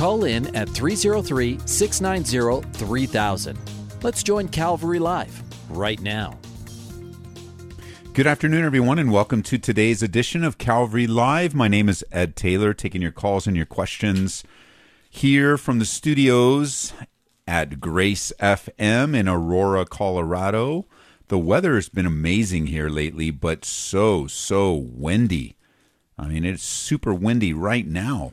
Call in at 303 690 3000. Let's join Calvary Live right now. Good afternoon, everyone, and welcome to today's edition of Calvary Live. My name is Ed Taylor, taking your calls and your questions here from the studios at Grace FM in Aurora, Colorado. The weather has been amazing here lately, but so, so windy. I mean, it's super windy right now.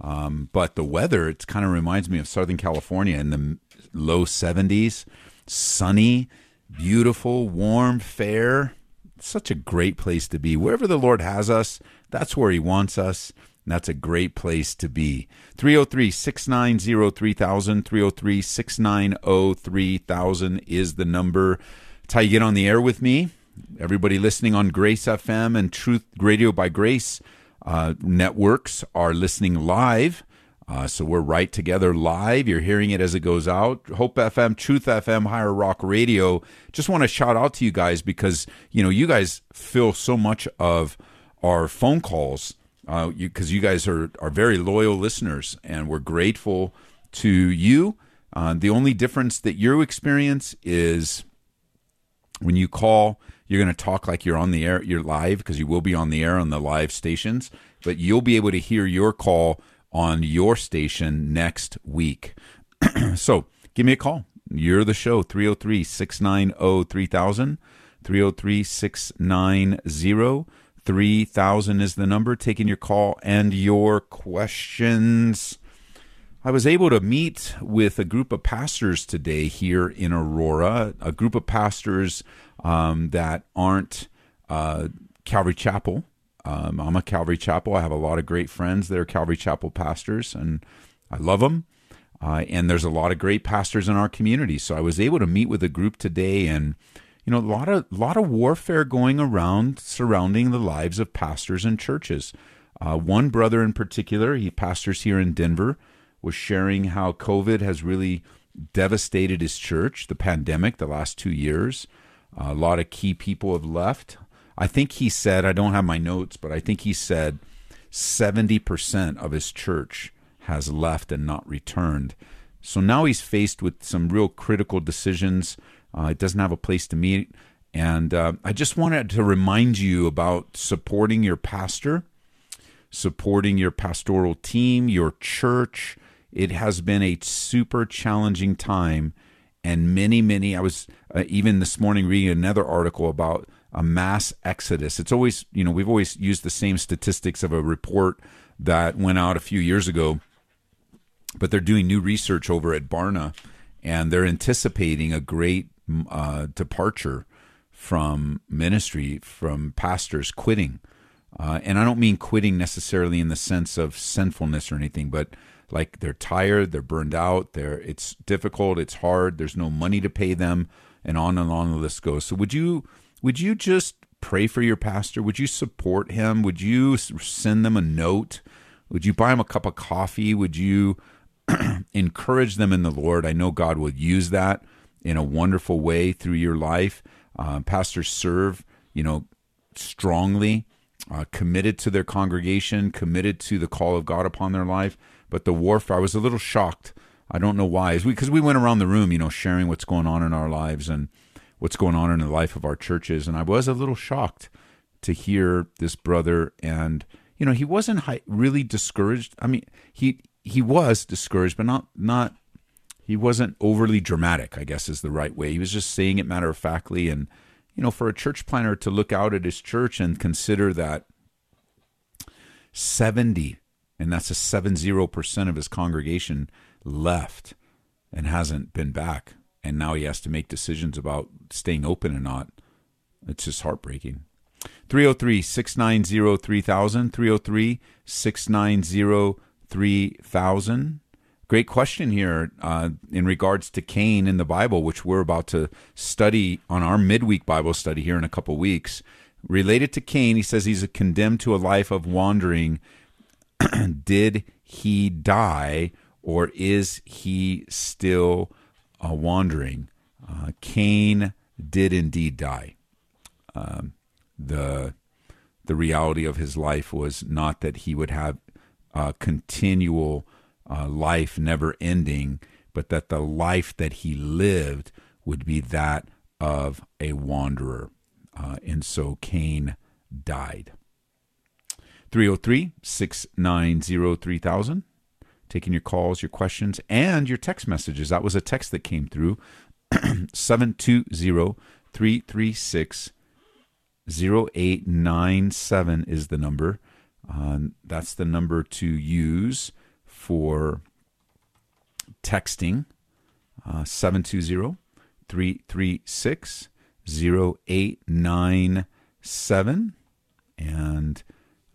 Um, but the weather, it kind of reminds me of Southern California in the low 70s, sunny, beautiful, warm, fair such a great place to be. Wherever the Lord has us, that's where He wants us. And that's a great place to be. 303 690 3000. 303 690 3000 is the number. It's how you get on the air with me. Everybody listening on Grace FM and Truth Radio by Grace uh, networks are listening live. Uh, so we're right together live. You're hearing it as it goes out. Hope FM, Truth FM, Higher Rock Radio. Just want to shout out to you guys because you know you guys fill so much of our phone calls because uh, you, you, guys are are very loyal listeners, and we're grateful to you. Uh, the only difference that you experience is when you call, you're going to talk like you're on the air, you're live because you will be on the air on the live stations, but you'll be able to hear your call on your station next week. so give me a call. You're the show, 303 690 3000. 303 690 3000 is the number. Taking your call and your questions. I was able to meet with a group of pastors today here in Aurora, a group of pastors um, that aren't uh, Calvary Chapel um, I'm a Calvary Chapel. I have a lot of great friends that are Calvary Chapel pastors, and I love them. Uh, and there's a lot of great pastors in our community. So I was able to meet with a group today, and you know, a lot of lot of warfare going around surrounding the lives of pastors and churches. Uh, one brother in particular, he pastors here in Denver, was sharing how COVID has really devastated his church. The pandemic, the last two years, uh, a lot of key people have left. I think he said, I don't have my notes, but I think he said 70% of his church has left and not returned. So now he's faced with some real critical decisions. Uh, it doesn't have a place to meet. And uh, I just wanted to remind you about supporting your pastor, supporting your pastoral team, your church. It has been a super challenging time. And many, many, I was uh, even this morning reading another article about a mass exodus. It's always, you know, we've always used the same statistics of a report that went out a few years ago, but they're doing new research over at Barna, and they're anticipating a great uh, departure from ministry, from pastors quitting. Uh, and I don't mean quitting necessarily in the sense of sinfulness or anything, but like they're tired, they're burned out, they're it's difficult, it's hard, there's no money to pay them, and on and on the list goes. So would you would you just pray for your pastor? Would you support him? Would you send them a note? Would you buy them a cup of coffee? Would you encourage them in the Lord? I know God will use that in a wonderful way through your life. Uh, pastors serve, you know, strongly, uh, committed to their congregation, committed to the call of God upon their life. But the warfare, I was a little shocked. I don't know why, because we, we went around the room, you know, sharing what's going on in our lives and what's going on in the life of our churches. And I was a little shocked to hear this brother, and you know, he wasn't really discouraged. I mean, he he was discouraged, but not not. He wasn't overly dramatic. I guess is the right way. He was just saying it matter of factly, and you know, for a church planner to look out at his church and consider that seventy, and that's a seven zero percent of his congregation left and hasn't been back and now he has to make decisions about staying open or not. It's just heartbreaking. 303 690 3000. 303 690 3000. great question here uh, in regards to Cain in the Bible, which we're about to study on our midweek Bible study here in a couple weeks. Related to Cain, he says he's condemned to a life of wandering. Did he die, or is he still uh, wandering? Uh, Cain did indeed die. Um, the the reality of his life was not that he would have uh, continual uh, life, never ending, but that the life that he lived would be that of a wanderer. Uh, and so Cain died. 303 690 3000. Taking your calls, your questions, and your text messages. That was a text that came through 720 336 0897 is the number. Uh, that's the number to use for texting. Uh, 720 336 0897. And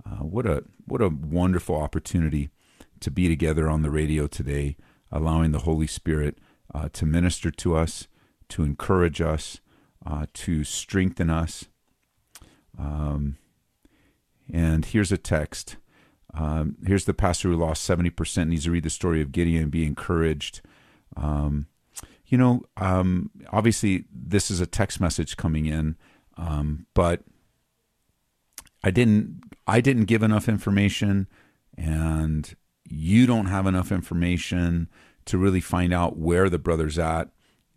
uh, what a what a wonderful opportunity to be together on the radio today, allowing the Holy Spirit uh, to minister to us, to encourage us, uh, to strengthen us. Um, and here's a text. Um, here's the pastor who lost 70%, needs to read the story of Gideon and be encouraged. Um, you know, um, obviously, this is a text message coming in, um, but I didn't. I didn't give enough information, and you don't have enough information to really find out where the brother's at.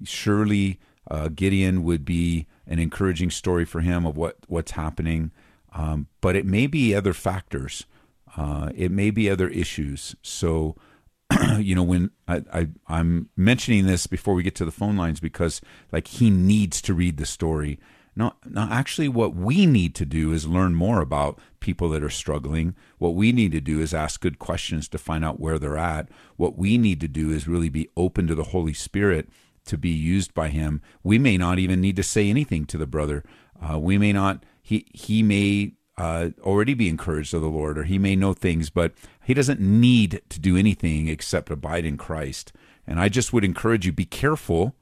Surely, uh, Gideon would be an encouraging story for him of what what's happening, um, but it may be other factors. Uh, it may be other issues. So, you know, when I, I I'm mentioning this before we get to the phone lines because like he needs to read the story. Now, now, actually, what we need to do is learn more about people that are struggling. What we need to do is ask good questions to find out where they're at. What we need to do is really be open to the Holy Spirit to be used by him. We may not even need to say anything to the brother. Uh, we may not. He he may uh, already be encouraged of the Lord, or he may know things, but he doesn't need to do anything except abide in Christ. And I just would encourage you: be careful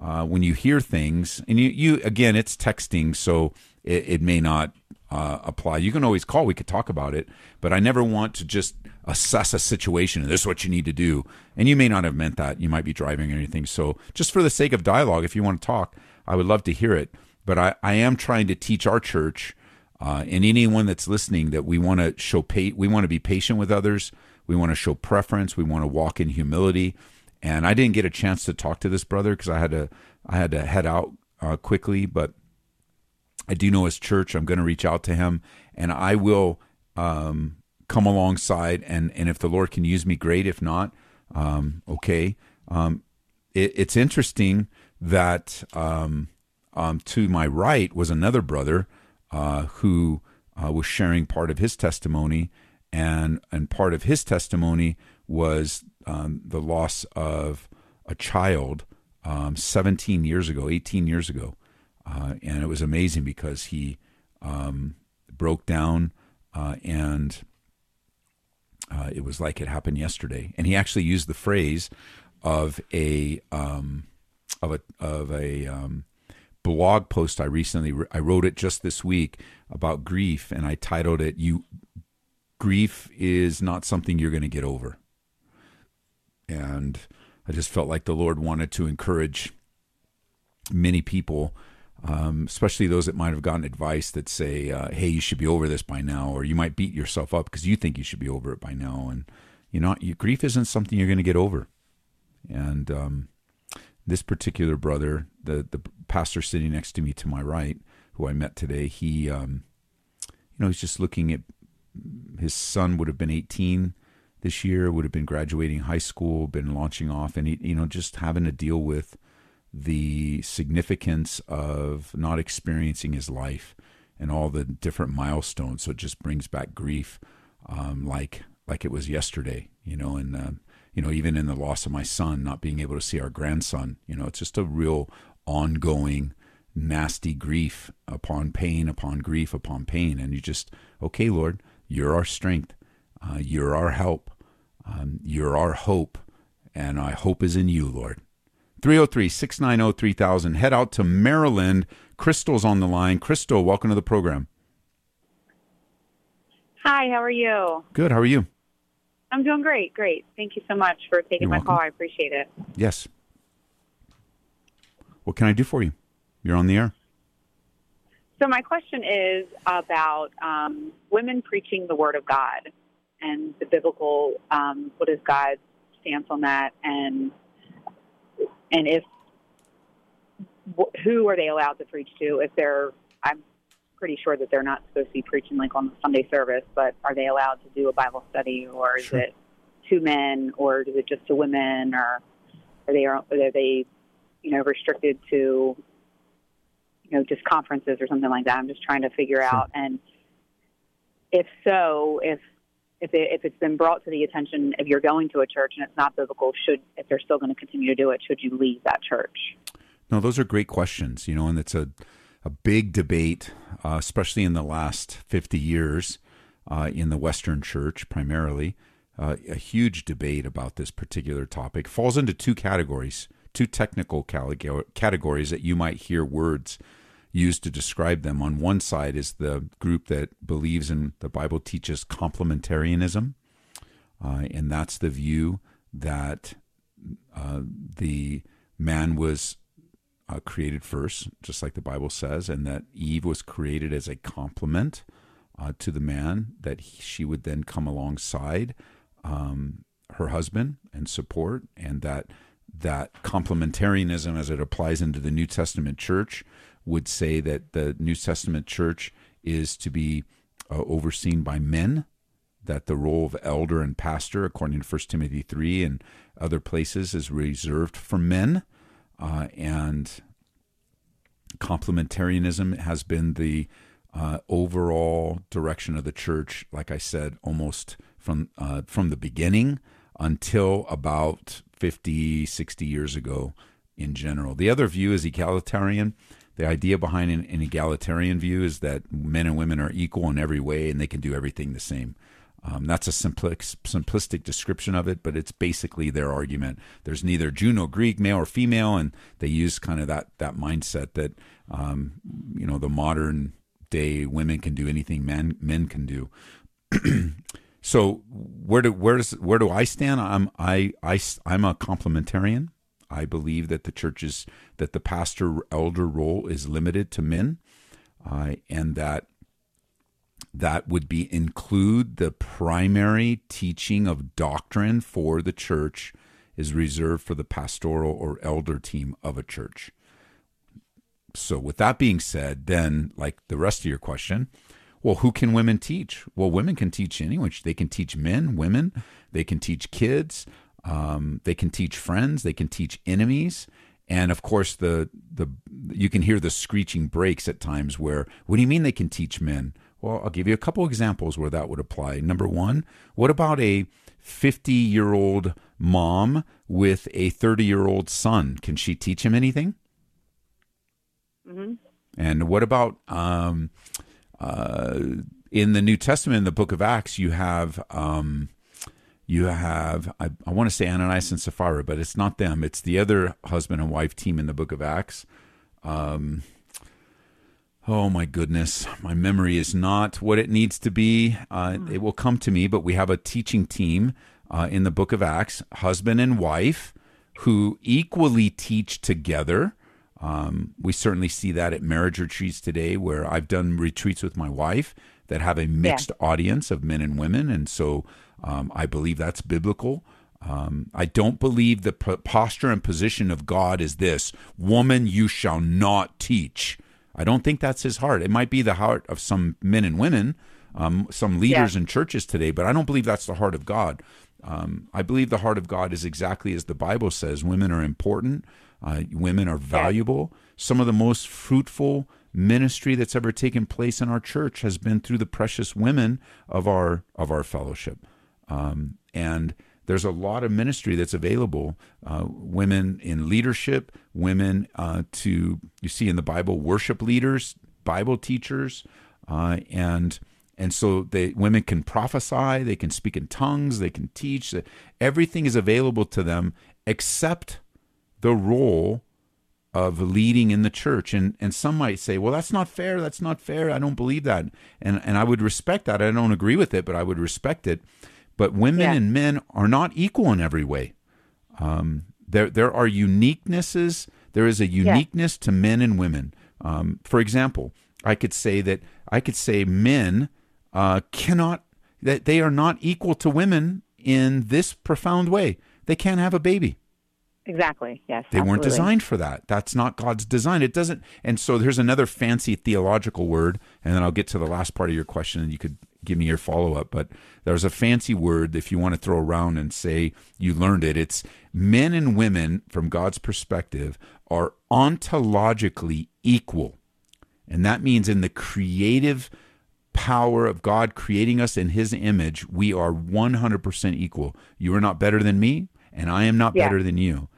uh, when you hear things. And you, you again, it's texting, so it, it may not uh, apply. You can always call. We could talk about it, but I never want to just assess a situation and this is what you need to do. And you may not have meant that. You might be driving or anything. So just for the sake of dialogue, if you want to talk, I would love to hear it. But I, I am trying to teach our church uh, and anyone that's listening that we want to show pa- we want to be patient with others. We want to show preference. We want to walk in humility. And I didn't get a chance to talk to this brother because I had to I had to head out uh, quickly. But I do know his church. I'm going to reach out to him, and I will um, come alongside and and if the Lord can use me, great. If not, um, okay. Um, it, it's interesting that um, um, to my right was another brother uh, who uh, was sharing part of his testimony, and and part of his testimony was um, the loss of a child 17 years ago, 18 years ago, uh, and it was amazing because he broke down uh, and uh, it was like it happened yesterday, and he actually used the phrase of a um, of a of a um, blog post I recently I wrote it just this week about grief, and I titled it "You Grief is not something you're going to get over," and I just felt like the Lord wanted to encourage many people um, especially those that might have gotten advice that say, uh, "Hey, you should be over this by now," or you might beat yourself up because you think you should be over it by now, and you know, your grief isn't something you're going to get over. And um, this particular brother, the the pastor sitting next to me to my right, who I met today, he, um, you know, he's just looking at his son would have been 18 this year, would have been graduating high school, been launching off, and you know, just having to deal with the significance of not experiencing his life and all the different milestones. So it just brings back grief, um, like like it was yesterday, you know, and uh, you know even in the loss of my son, not being able to see our grandson, you know, it's just a real ongoing nasty grief upon pain upon grief upon pain, and you just okay, Lord, you're our strength, uh, you're our help, um, you're our hope, and I hope is in you, Lord. 303 690 3000. Head out to Maryland. Crystal's on the line. Crystal, welcome to the program. Hi, how are you? Good. How are you? I'm doing great. Great. Thank you so much for taking You're my welcome. call. I appreciate it. Yes. What can I do for you? You're on the air. So, my question is about um, women preaching the Word of God and the biblical. Um, what is God's stance on that? And and if wh- who are they allowed to preach to? If they're, I'm pretty sure that they're not supposed to be preaching like on the Sunday service, but are they allowed to do a Bible study, or is Sure. it to men, or is it just to women, or are they are they you know restricted to you know just conferences or something like that? I'm just trying to figure Sure. out and if so, if if it, if it's been brought to the attention, if you're going to a church and it's not biblical, should if they're still going to continue to do it, should you leave that church? No, those are great questions, you know, and it's a, a big debate, uh, especially in the last 50 years uh, in the Western church primarily. Uh, a huge debate about this particular topic falls into two categories, two technical categories that you might hear words used to describe them. On one side is the group that believes in the Bible teaches complementarianism, uh, and that's the view that uh, the man was uh, created first, just like the Bible says, and that Eve was created as a complement uh, to the man, that he, she would then come alongside um, her husband and support, and that that complementarianism, as it applies into the New Testament church, would say that the New Testament church is to be uh, overseen by men that the role of elder and pastor, according to 1 Timothy 3 and other places, is reserved for men. Uh, and complementarianism has been the uh, overall direction of the church, like I said, almost from, uh, from the beginning until about 50, 60 years ago in general. The other view is egalitarian. The idea behind an, an egalitarian view is that men and women are equal in every way and they can do everything the same. Um, that's a simplistic, simplistic description of it, but it's basically their argument. There's neither Jew nor Greek, male or female, and they use kind of that that mindset that um, you know the modern day women can do anything men men can do. so where do where does where do I stand? I'm I I I'm a complementarian. I believe that the churches that the pastor elder role is limited to men, uh, and that that would be include the primary teaching of doctrine for the church is reserved for the pastoral or elder team of a church. So with that being said, then like the rest of your question, well, who can women teach? Well, women can teach anyone. They can teach men, women. They can teach kids. Um, they can teach friends. They can teach enemies. And of course, the the you can hear the screeching brakes at times. Where what do you mean they can teach men? Well, I'll give you a couple examples where that would apply. Number one, what about a 50 year old mom with a 30 year old son? Can she teach him anything? Mm-hmm. And what about um, uh, in the New Testament, in the book of Acts, you have um, you have I, I want to say Ananias and Sapphira, but it's not them. It's the other husband and wife team in the book of Acts. Um, oh my goodness, my memory is not what it needs to be. Uh, it will come to me, but we have a teaching team uh, in the book of Acts, husband and wife, who equally teach together. Um, we certainly see that at marriage retreats today, where I've done retreats with my wife that have a mixed audience of men and women, and so um, I believe that's biblical. Um, I don't believe the p- posture and position of God is this: "Woman, you shall not teach." I don't think that's His heart. It might be the heart of some men and women, um, some leaders Yeah. in churches today, but I don't believe that's the heart of God. Um, I believe the heart of God is exactly as the Bible says: women are important. Uh, women are valuable. Some of the most fruitful ministry that's ever taken place in our church has been through the precious women of our of our fellowship. Um, and there's a lot of ministry that's available. Uh, women in leadership, women uh, to you see in the Bible worship leaders, Bible teachers, uh, and And so they women can prophesy, they can speak in tongues, they can teach. Everything is available to them except the role of leading in the church. And and some might say, well, that's not fair. That's not fair. I don't believe that. And and I would respect that. I don't agree with it, but I would respect it. But women Yeah. and men are not equal in every way. Um, there there are uniquenesses. There is a uniqueness to men and women. Um, for example, I could say that I could say men uh, cannot that they are not equal to women in this profound way. They can't have a baby. Exactly. Yes. They weren't designed for that. That's not God's design. It doesn't. And so there's another fancy theological word, and then I'll get to the last part of your question, and you could give me your follow up. But there's a fancy word if you want to throw around and say you learned it. It's men and women from God's perspective are ontologically equal, and that means in the creative power of God creating us in His image, we are 100% equal. You are not better than me, and I am not Yeah. better than you.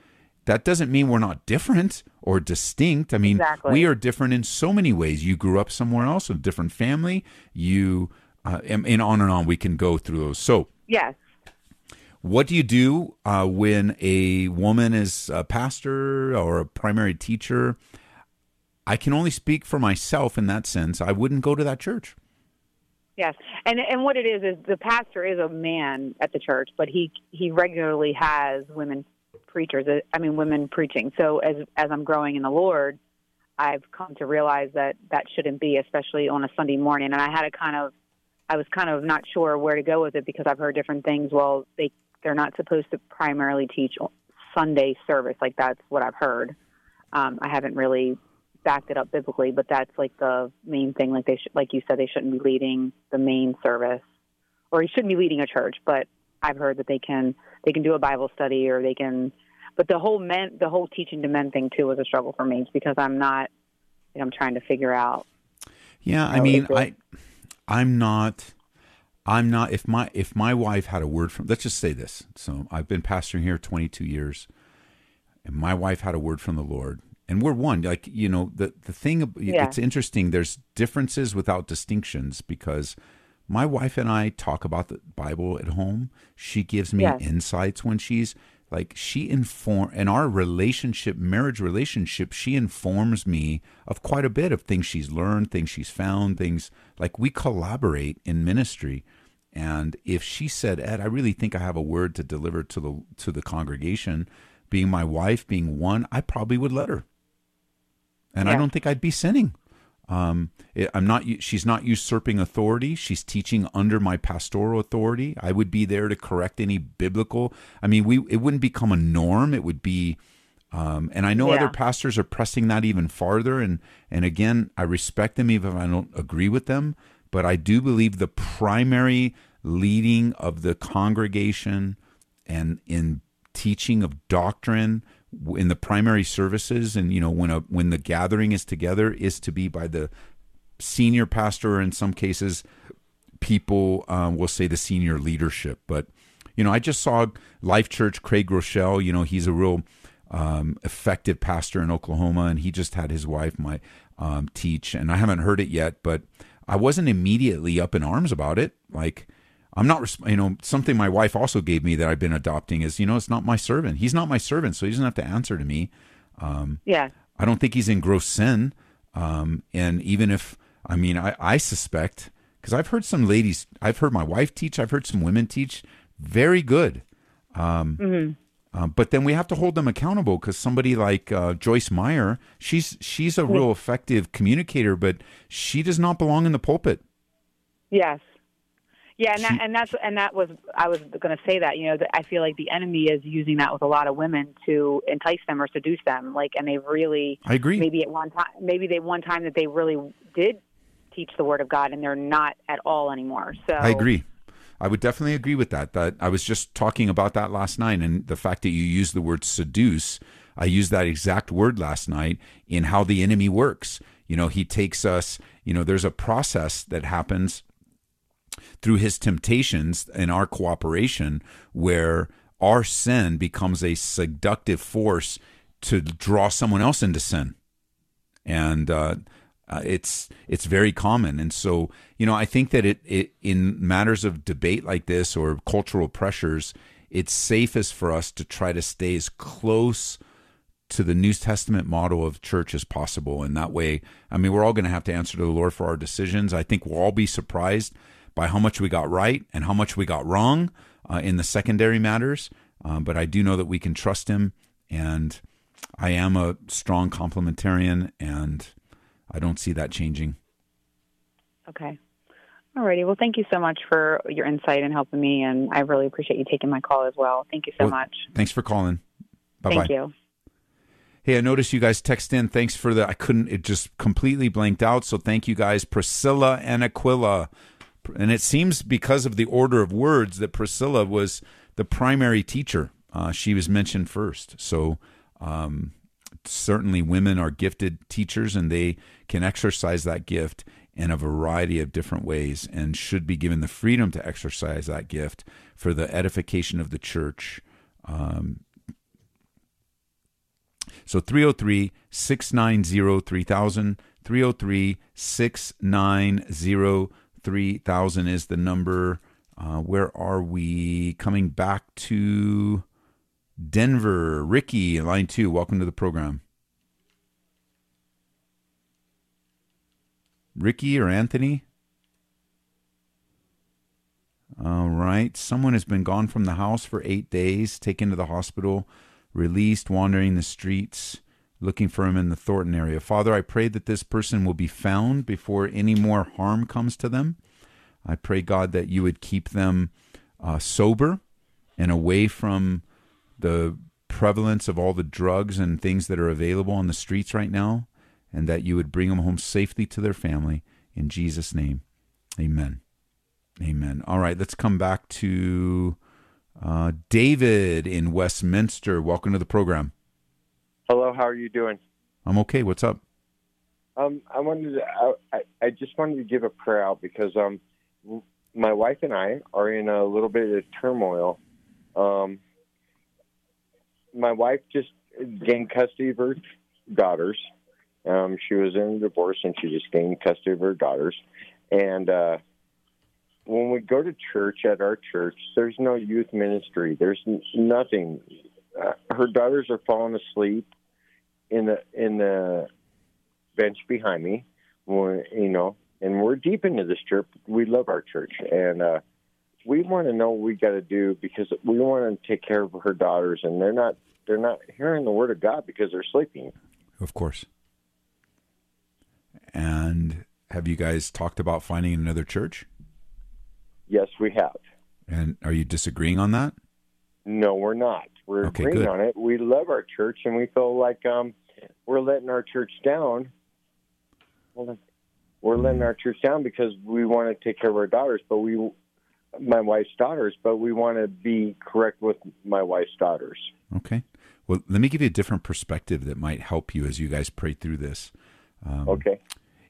That doesn't mean we're not different or distinct. I mean, Exactly. we are different in so many ways. You grew up somewhere else, a different family. You, uh, and, and on and on. We can go through those. So, Yes. what do you do uh, when a woman is a pastor or a primary teacher? I can only speak for myself in that sense. I wouldn't go to that church. Yes, and and what it is is the pastor is a man at the church, but he he regularly has women preachers. uh, I mean, women preaching. So as as I'm growing in the Lord, I've come to realize that that shouldn't be, especially on a Sunday morning. And I had a kind of, I was kind of not sure where to go with it because I've heard different things. Well, they they're not supposed to primarily teach Sunday service. Like that's what I've heard. Um, I haven't really backed it up biblically, but that's like the main thing. Like they, sh- like you said, they shouldn't be leading the main service, or he shouldn't be leading a church. But I've heard that they can, they can do a Bible study, or they can. But the whole men, the whole teaching to men thing too was a struggle for me because I'm not. You know, I'm trying to figure out. Yeah, I No, mean, I, I'm not, I'm not. If my if my wife had a word from, let's just say this. So I've been pastoring here 22 years, and my wife had a word from the Lord, and we're one. Like you know, the the thing. Yeah. It's interesting. There's differences without distinctions because my wife and I talk about the Bible at home. She gives me Yes. insights when she's like she inform in our relationship marriage relationship she informs me of quite a bit of things she's learned things she's found things like we collaborate in ministry. And if she said ed i really think i have a word to deliver to the to the congregation being my wife being one i probably would let her. And i don't think i'd be sinning um, it- I'm not. She's not usurping authority. She's teaching under my pastoral authority. I would be there to correct any biblical. I mean, we. It wouldn't become a norm. It would be. Um, and I know Yeah. other pastors are pressing that even farther. And and again, I respect them even if I don't agree with them. But I do believe the primary leading of the congregation and in teaching of doctrine in the primary services and you know when a when the gathering is together is to be by the senior pastor or in some cases people um, will say the senior leadership. But you know i just saw life church Craig Groeschel you know he's a real um, effective pastor in oklahoma and he just had his wife my um, teach. And i haven't heard it yet but i wasn't immediately up in arms about it. Like I'm not, you know, something my wife also gave me that I've been adopting is, you know, it's not my servant. He's not my servant, so he doesn't have to answer to me. Yeah. I don't think he's in gross sin. Um, and even if, I mean, I, I suspect, because I've heard some ladies, I've heard my wife teach, I've heard some women teach, very good. Um, uh, but then we have to hold them accountable because somebody like uh, Joyce Meyer, she's she's a real effective communicator, but she does not belong in the pulpit. Yes. Yeah, and She- that, and that's and that was I was going to say that you know that I feel like the enemy is using that with a lot of women to entice them or seduce them like and they really I agree. maybe at one time maybe they one time that they really did teach the word of God and they're not at all anymore. So I agree. I would definitely agree with that. That I was just talking about that last night, and the fact that you use the word seduce. I used that exact word last night in how the enemy works. You know, he takes us. You know, there's a process that happens through his temptations and our cooperation where our sin becomes a seductive force to draw someone else into sin. And uh, Uh, it's it's very common, and so you know I think that it, it in matters of debate like this or cultural pressures, it's safest for us to try to stay as close to the New Testament model of church as possible, and that way, I mean, we're all going to have to answer to the Lord for our decisions. I think we'll all be surprised by how much we got right and how much we got wrong uh, in the secondary matters. Um, but I do know that we can trust Him, and I am a strong complementarian, and I don't see that changing. Okay. Alrighty. Well, thank you so much for your insight and helping me, and I really appreciate you taking my call as well. Thank you so Well, much. Thanks for calling. Bye bye. Thank you. Hey, I noticed you guys text in. Thanks for the. I couldn't. It just completely blanked out. So thank you guys, Priscilla and Aquila. And it seems because of the order of words that Priscilla was the primary teacher. Uh, she was mentioned first. So um, certainly women are gifted teachers and they can exercise that gift in a variety of different ways and should be given the freedom to exercise that gift for the edification of the church. Um, so 303 690 3000. 303 690 3000 is the number. Uh, where are we? Coming back to Denver. Ricky, line two. Welcome to the program. Ricky or Anthony? All right. Someone has been gone from the house for eight days, taken to the hospital, released, wandering the streets, looking for him in the Thornton area. Father, I pray that this person will be found before any more harm comes to them. I pray, God, that you would keep them uh, sober and away from the prevalence of all the drugs and things that are available on the streets right now, and that you would bring them home safely to their family. In Jesus' name, amen. Amen. All right, let's come back to uh, David in Westminster. Welcome to the program. Hello, how are you doing? I'm okay. What's up? Um, I wanted to, I, I- just wanted to give a prayer out because um, my wife and I are in a little bit of turmoil. Um, my wife just gained custody of her daughters. Um, she was in a divorce and she just gained custody of her daughters. And uh, when we go to church at our church, there's no youth ministry. There's n- nothing. Uh, her daughters are falling asleep in the in the bench behind me. When, you know, and we're deep into this church. We love our church, and uh, we want to know what we got to do because we want to take care of her daughters, and they're not they're not hearing the word of God because they're sleeping. Of course. And have you guys talked about finding another church? Yes, we have. And are you disagreeing on that? No, we're not. We're Okay, agreeing good. on it. We love our church, and we feel like um, we're letting our church down. Well, we're letting our church down because we want to take care of our daughters, but we, my wife's daughters, but we want to be correct with my wife's daughters. Okay. Well, let me give you a different perspective that might help you as you guys pray through this. Um, Okay.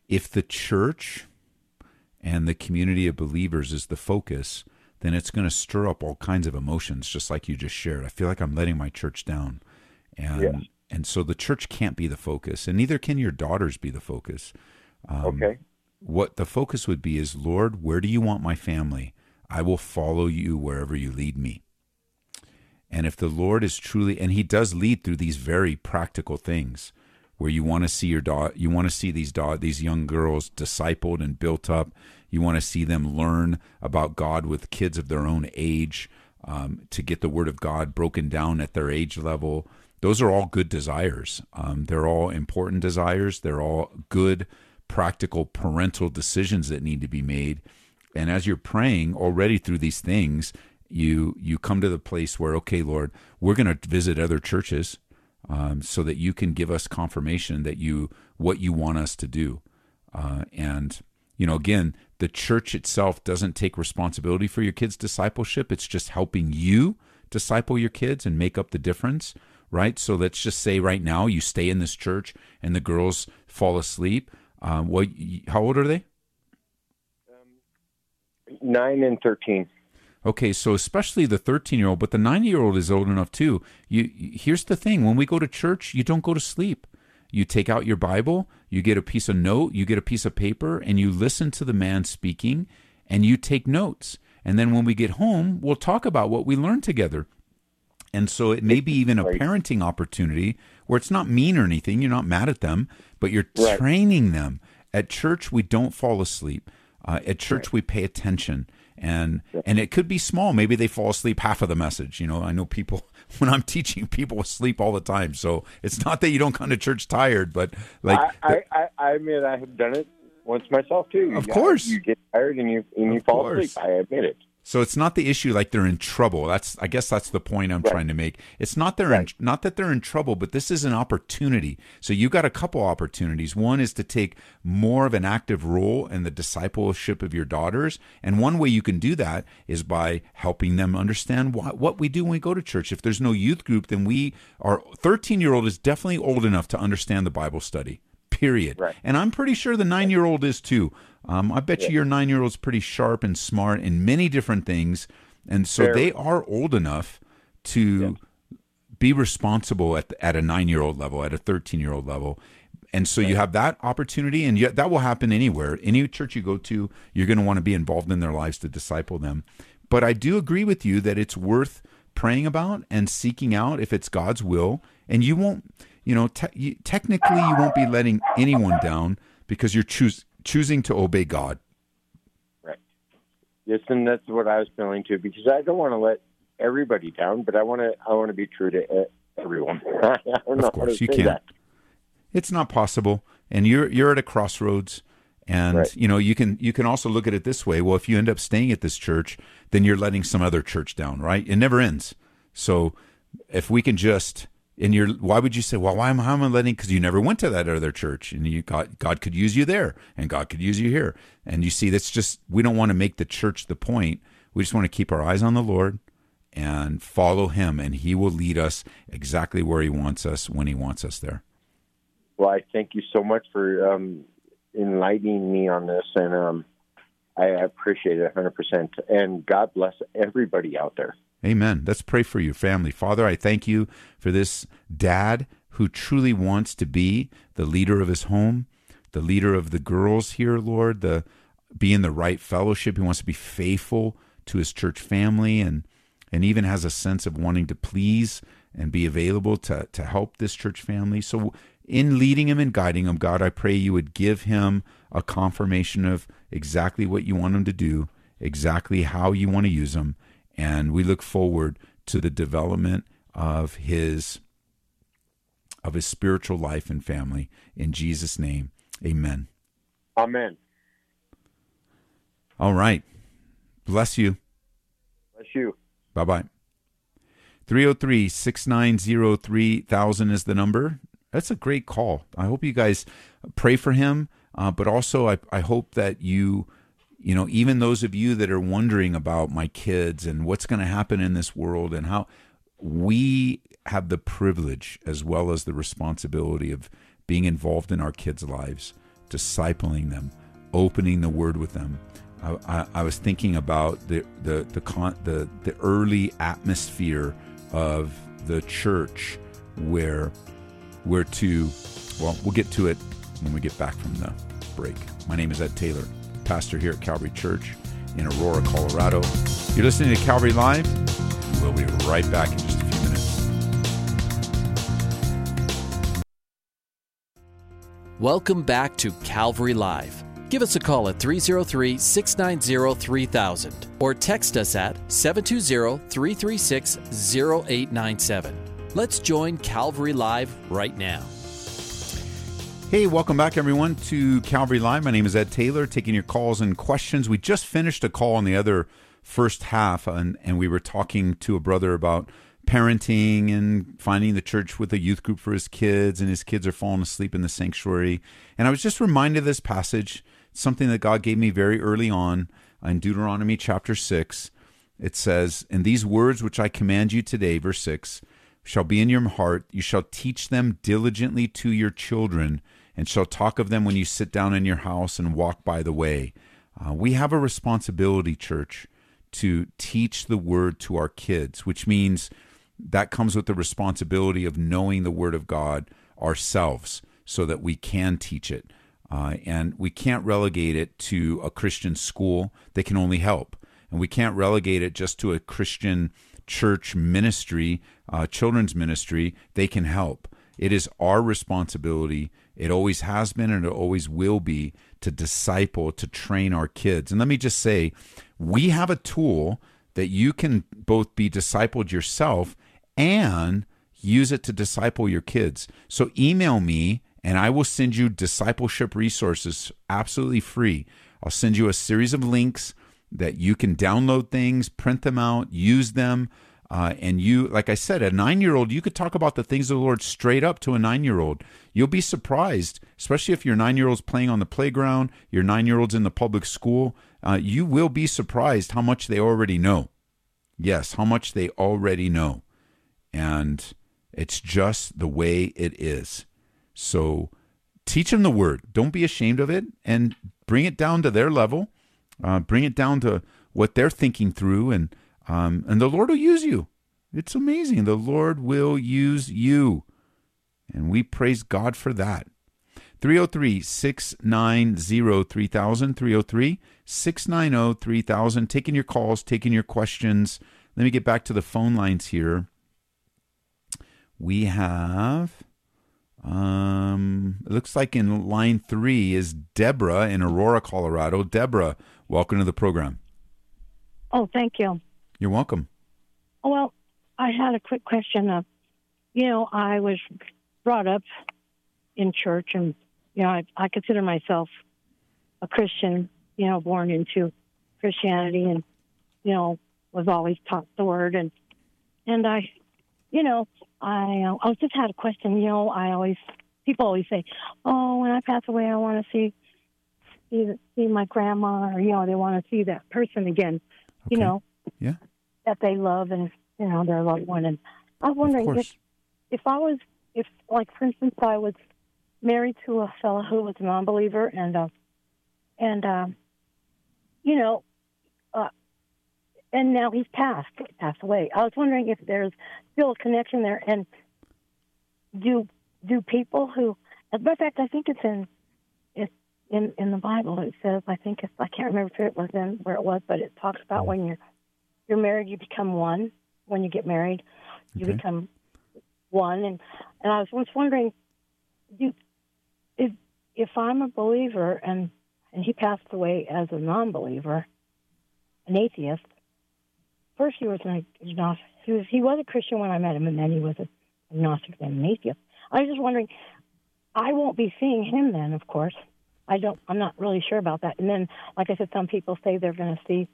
If the church and the community of believers is the focus, then it's going to stir up all kinds of emotions, just like you just shared. I feel like I'm letting my church down, and and so the church can't be the focus, and neither can your daughters be the focus. Um, Okay. What the focus would be is, Lord, where do you want my family? I will follow you wherever you lead me. And if the Lord is truly, and He does lead through these very practical things, where you want to see your daughter, you want to see these da- these young girls discipled and built up. You want to see them learn about God with kids of their own age, um, to get the Word of God broken down at their age level. Those are all good desires. Um, they're all important desires. They're all good, practical parental decisions that need to be made. And as you're praying already through these things, you you come to the place where okay, Lord, we're going to visit other churches um, so that you can give us confirmation that you what you want us to do. Uh, and you know, again, the church itself doesn't take responsibility for your kids' discipleship. It's just helping you disciple your kids and make up the difference, right? So let's just say right now you stay in this church and the girls fall asleep. Um, what? How old are they? Nine and thirteen. Okay, so especially the 13 year old, but the 9 year old is old enough too. You here's the thing: when we go to church, you don't go to sleep. You take out your Bible, you get a piece of note, you get a piece of paper, and you listen to the man speaking and you take notes. And then when we get home, we'll talk about what we learned together. And so it may be even a parenting opportunity where it's not mean or anything. You're not mad at them, but you're Right. training them. At church, we don't fall asleep. Uh, at church, we pay attention, and and it could be small. Maybe they fall asleep half of the message. You know, I know people when I'm teaching, people sleep all the time. So it's not that you don't come to church tired, but like I, I, I, I admit I have done it once myself too. Of You- course. you get tired and you and you Of fall course. asleep. I admit it. So it's not the issue like they're in trouble. That's I guess that's the point I'm Right. trying to make. It's not they're in, not that they're in trouble, but this is an opportunity. So you got a couple opportunities. One is to take more of an active role in the discipleship of your daughters, and one way you can do that is by helping them understand what what we do when we go to church. If there's no youth group, then we our 13 year old is definitely old enough to understand the Bible study. Period. Right. And I'm pretty sure the nine year old is too. Um, I bet you your nine year old's pretty sharp and smart in many different things. And so Very. they are old enough to be responsible at, at a nine year old level, at a 13 year old level. And so you have that opportunity, and yet that will happen anywhere. Any church you go to, you're going to want to be involved in their lives to disciple them. But I do agree with you that it's worth praying about and seeking out if it's God's will. And you won't, you know, te- you, technically you won't be letting anyone down because you're choos- choosing to obey God. Right. Yes, and that's what I was feeling too. Because I don't want to let everybody down, but I want to. I want to be true to everyone. I don't know how course, to you can't. it's not possible and you're you're at a crossroads and Right. you know you can you can also look at it this way well if you end up staying at this church then you're letting some other church down right it never ends so if we can just and you're why would you say well why am, i letting because you never went to that other church and you got god could use you there and god could use you here and you see that's just we don't want to make the church the point we just want to keep our eyes on the lord and follow him and he will lead us exactly where he wants us when he wants us there Well, I thank you so much for um, enlightening me on this, and um, I appreciate it 100%. And God bless everybody out there. Amen. Let's pray for your family. Father, I thank you for this dad who truly wants to be the leader of his home, the leader of the girls here, Lord, the be in the right fellowship. He wants to be faithful to his church family and and even has a sense of wanting to please and be available to to help this church family. So in leading him and guiding him, God, I pray you would give him a confirmation of exactly what you want him to do, exactly how you want to use him, and we look forward to the development of his of his spiritual life and family in Jesus name. Amen. Amen. All right. Bless you. Bless you. Bye bye. 303 690 3000 is the number. That's a great call. I hope you guys pray for him, uh, but also I, I hope that you, you know, even those of you that are wondering about my kids and what's going to happen in this world and how we have the privilege as well as the responsibility of being involved in our kids' lives, discipling them, opening the Word with them. I, I, I was thinking about the the the, con, the the early atmosphere of the church, where we're to. Well, we'll get to it when we get back from the break. My name is Ed Taylor, pastor here at Calvary Church in Aurora, Colorado. You're listening to Calvary Live. We'll be right back in just a few minutes. Welcome back to Calvary Live. Give us a call at 303 690 3000 or text us at 720 336 0897. Let's join Calvary Live right now. Hey, welcome back, everyone, to Calvary Live. My name is Ed Taylor, taking your calls and questions. We just finished a call on the other first half, and, and we were talking to a brother about parenting and finding the church with a youth group for his kids, and his kids are falling asleep in the sanctuary. And I was just reminded of this passage, something that God gave me very early on in Deuteronomy chapter 6. It says, And these words which I command you today, verse 6, shall be in your heart. You shall teach them diligently to your children, and shall talk of them when you sit down in your house and walk by the way. Uh, we have a responsibility, church, to teach the word to our kids, which means that comes with the responsibility of knowing the word of God ourselves. so that we can teach it. Uh, and we can't relegate it to a Christian school. They can only help. And we can't relegate it just to a Christian church ministry, uh, children's ministry. They can help. It is our responsibility. It always has been and it always will be to disciple, to train our kids. And let me just say, we have a tool that you can both be discipled yourself and use it to disciple your kids. So email me and I will send you discipleship resources absolutely free. I'll send you a series of links that you can download things, print them out, use them. Uh, and you, like I said, a nine year old, you could talk about the things of the Lord straight up to a nine year old. You'll be surprised, especially if your nine year old's playing on the playground, your nine year old's in the public school. Uh, you will be surprised how much they already know. Yes, how much they already know. And it's just the way it is. So teach them the word. Don't be ashamed of it and bring it down to their level. Uh, bring it down to what they're thinking through, and um, and the Lord will use you. It's amazing. The Lord will use you. And we praise God for that. 303 690 3000. 303 690 3000. Taking your calls, taking your questions. Let me get back to the phone lines here. We have, um, it looks like in line three is Deborah in Aurora, Colorado. Deborah, welcome to the program. Oh, thank you. You're welcome. Well, I had a quick question. Of, you know, I was brought up in church, and you know, I, I consider myself a Christian. You know, born into Christianity, and you know, was always taught the word, and and I, you know, I uh, I just had a question. You know, I always people always say, "Oh, when I pass away, I want to see see see my grandma," or you know, they want to see that person again. Okay. You know, Yeah. That they love and you know their loved one. And I was wondering if if I was if like for instance I was married to a fellow who was a non-believer and uh, and um, you know uh, and now he's passed passed away. I was wondering if there's still a connection there and do do people who as a matter of fact I think it's in it's in in the Bible it says I think it's I can't remember if it was in where it was but it talks about when you're you're married, you become one. When you get married, you Okay. become one. And and I was once wondering, do, if if I'm a believer and and he passed away as a non-believer, an atheist. First, he was an agnostic. He was he was a Christian when I met him, and then he was an agnostic, then an atheist. I was just wondering. I won't be seeing him then, of course. I don't. I'm not really sure about that. And then, like I said, some people say they're going to see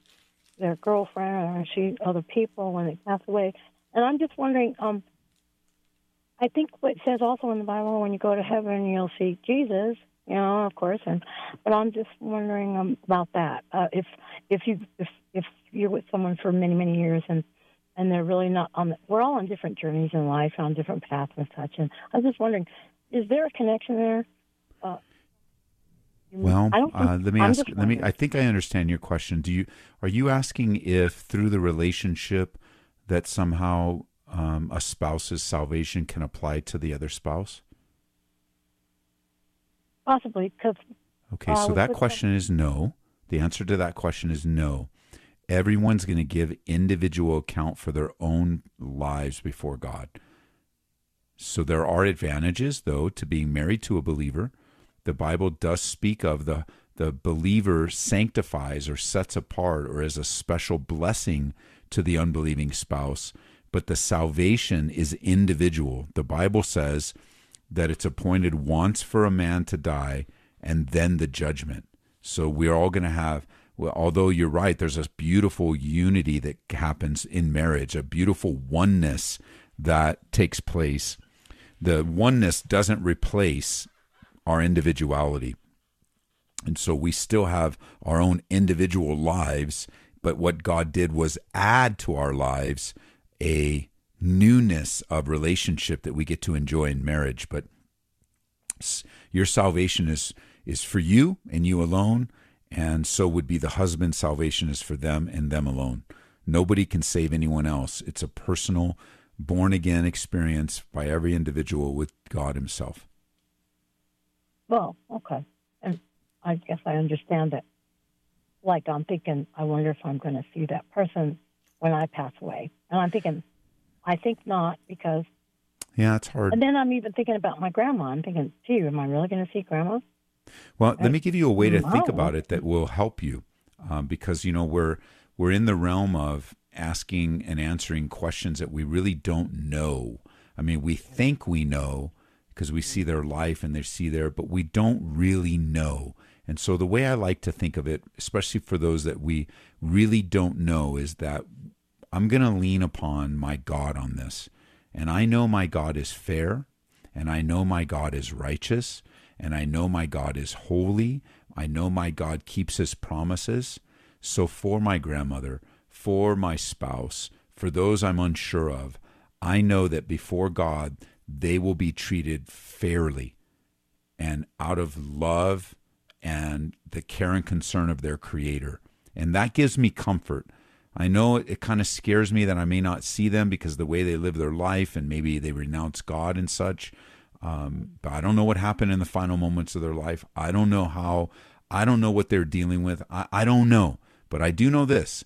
their girlfriend or see other people when they pass away. And I'm just wondering, um, I think what it says also in the Bible, when you go to heaven, you'll see Jesus, you know, of course. And but I'm just wondering um, about that. Uh, if if you if if you're with someone for many many years and and they're really not on, the, we're all on different journeys in life, on different paths and such. And I was just wondering, is there a connection there? Well, uh, let me I'm ask. Let me. I think I understand your question. Do you are you asking if through the relationship that somehow um, a spouse's salvation can apply to the other spouse? Possibly, because Okay, Uh, so that question is no. The answer to that question is no. Everyone's going to give individual account for their own lives before God. So there are advantages, though, to being married to a believer. The Bible does speak of the the believer sanctifies or sets apart or is a special blessing to the unbelieving spouse, but the salvation is individual. The Bible says that it's appointed once for a man to die and then the judgment. So we're all going to have well, although you're right, there's a beautiful unity that happens in marriage, a beautiful oneness that takes place. The oneness doesn't replace our individuality. And so we still have our own individual lives, but what God did was add to our lives a newness of relationship that we get to enjoy in marriage. But your salvation is is for you and you alone, and so would be the husband's salvation is for them and them alone. Nobody can save anyone else. It's a personal, born again experience by every individual with God Himself. Well, okay. And I guess I understand it. Like, I'm thinking, I wonder if I'm going to see that person when I pass away. And I'm thinking, I think not, because. Yeah, it's hard. And then I'm even thinking about my grandma. I'm thinking, gee, am I really going to see grandma? Well, let me give you a way to think about it that will help you, um, because you know we're we're in the realm of asking and answering questions that we really don't know. I mean, we think we know because we see their life and they see their, but we don't really know. And so the way I like to think of it, especially for those that we really don't know, is that I'm going to lean upon my God on this. And I know my God is fair, and I know my God is righteous, and I know my God is holy. I know my God keeps his promises. So for my grandmother, for my spouse, for those I'm unsure of, I know that before God, they will be treated fairly and out of love and the care and concern of their creator. And that gives me comfort. I know it, it kind of scares me that I may not see them because the way they live their life and maybe they renounce God and such. Um, but I don't know what happened in the final moments of their life. I don't know how, I don't know what they're dealing with. I, I don't know. But I do know this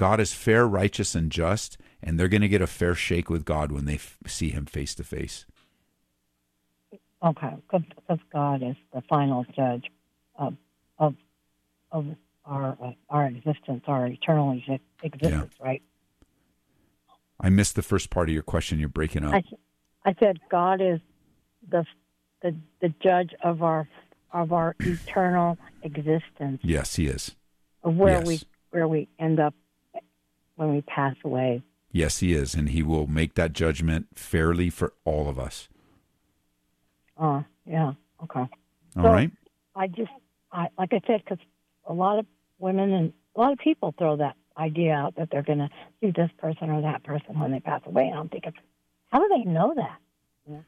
God is fair, righteous, and just, and they're going to get a fair shake with God when they f- see him face to face. Okay, because God is the final judge of of of our uh, our existence, our eternal exi- existence, right? I missed the first part of your question. You're breaking up. I, I said God is the the the judge of our of our eternal existence, yes, he is. of where Yes. we where we end up when we pass away. Yes, he is. And he will make that judgment fairly for all of us. Oh, yeah, okay. All So- right. I just, I like I said, because a lot of women and a lot of people throw that idea out that they're going to see this person or that person when they pass away. And I'm thinking, how do they know that? You know?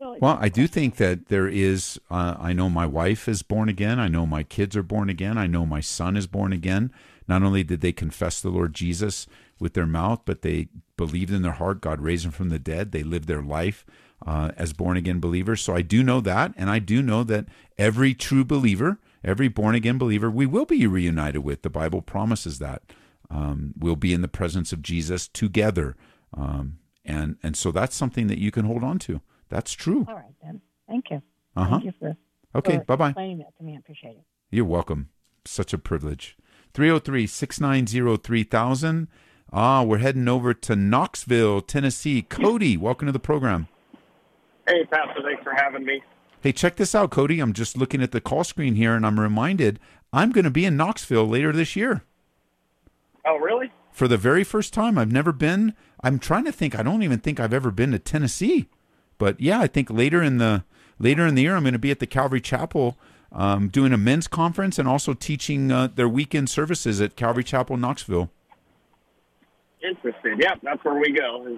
So Well, I do think that there is. Uh, I know my wife is born again. I know my kids are born again. I know my son is born again. Not only did they confess the Lord Jesus with their mouth, but they believed in their heart God raised him from the dead. They lived their life uh, as born again believers. So I do know that, and I do know that every true believer, every born again believer, we will be reunited with. The Bible promises that um, we'll be in the presence of Jesus together, um, and and so that's something that you can hold on to. That's true. all right then. Thank you. Uh huh. Thank you for, Okay, for bye bye. explaining that to me. I appreciate it. You're welcome. Such a privilege. 303 690 3000. Ah, we're heading over to Knoxville, Tennessee. Cody, welcome to the program. Hey, Pastor, thanks for having me. Hey, check this out, Cody. I'm just looking at the call screen here and I'm reminded I'm going to be in Knoxville later this year. Oh, really? For the very first time, I've never been. I'm trying to think. I don't even think I've ever been to Tennessee. But yeah, I think later in the later in the year, I'm going to be at the Calvary Chapel um, doing a men's conference and also teaching uh, their weekend services at Calvary Chapel, Knoxville. Interested. Yep, that's where we go.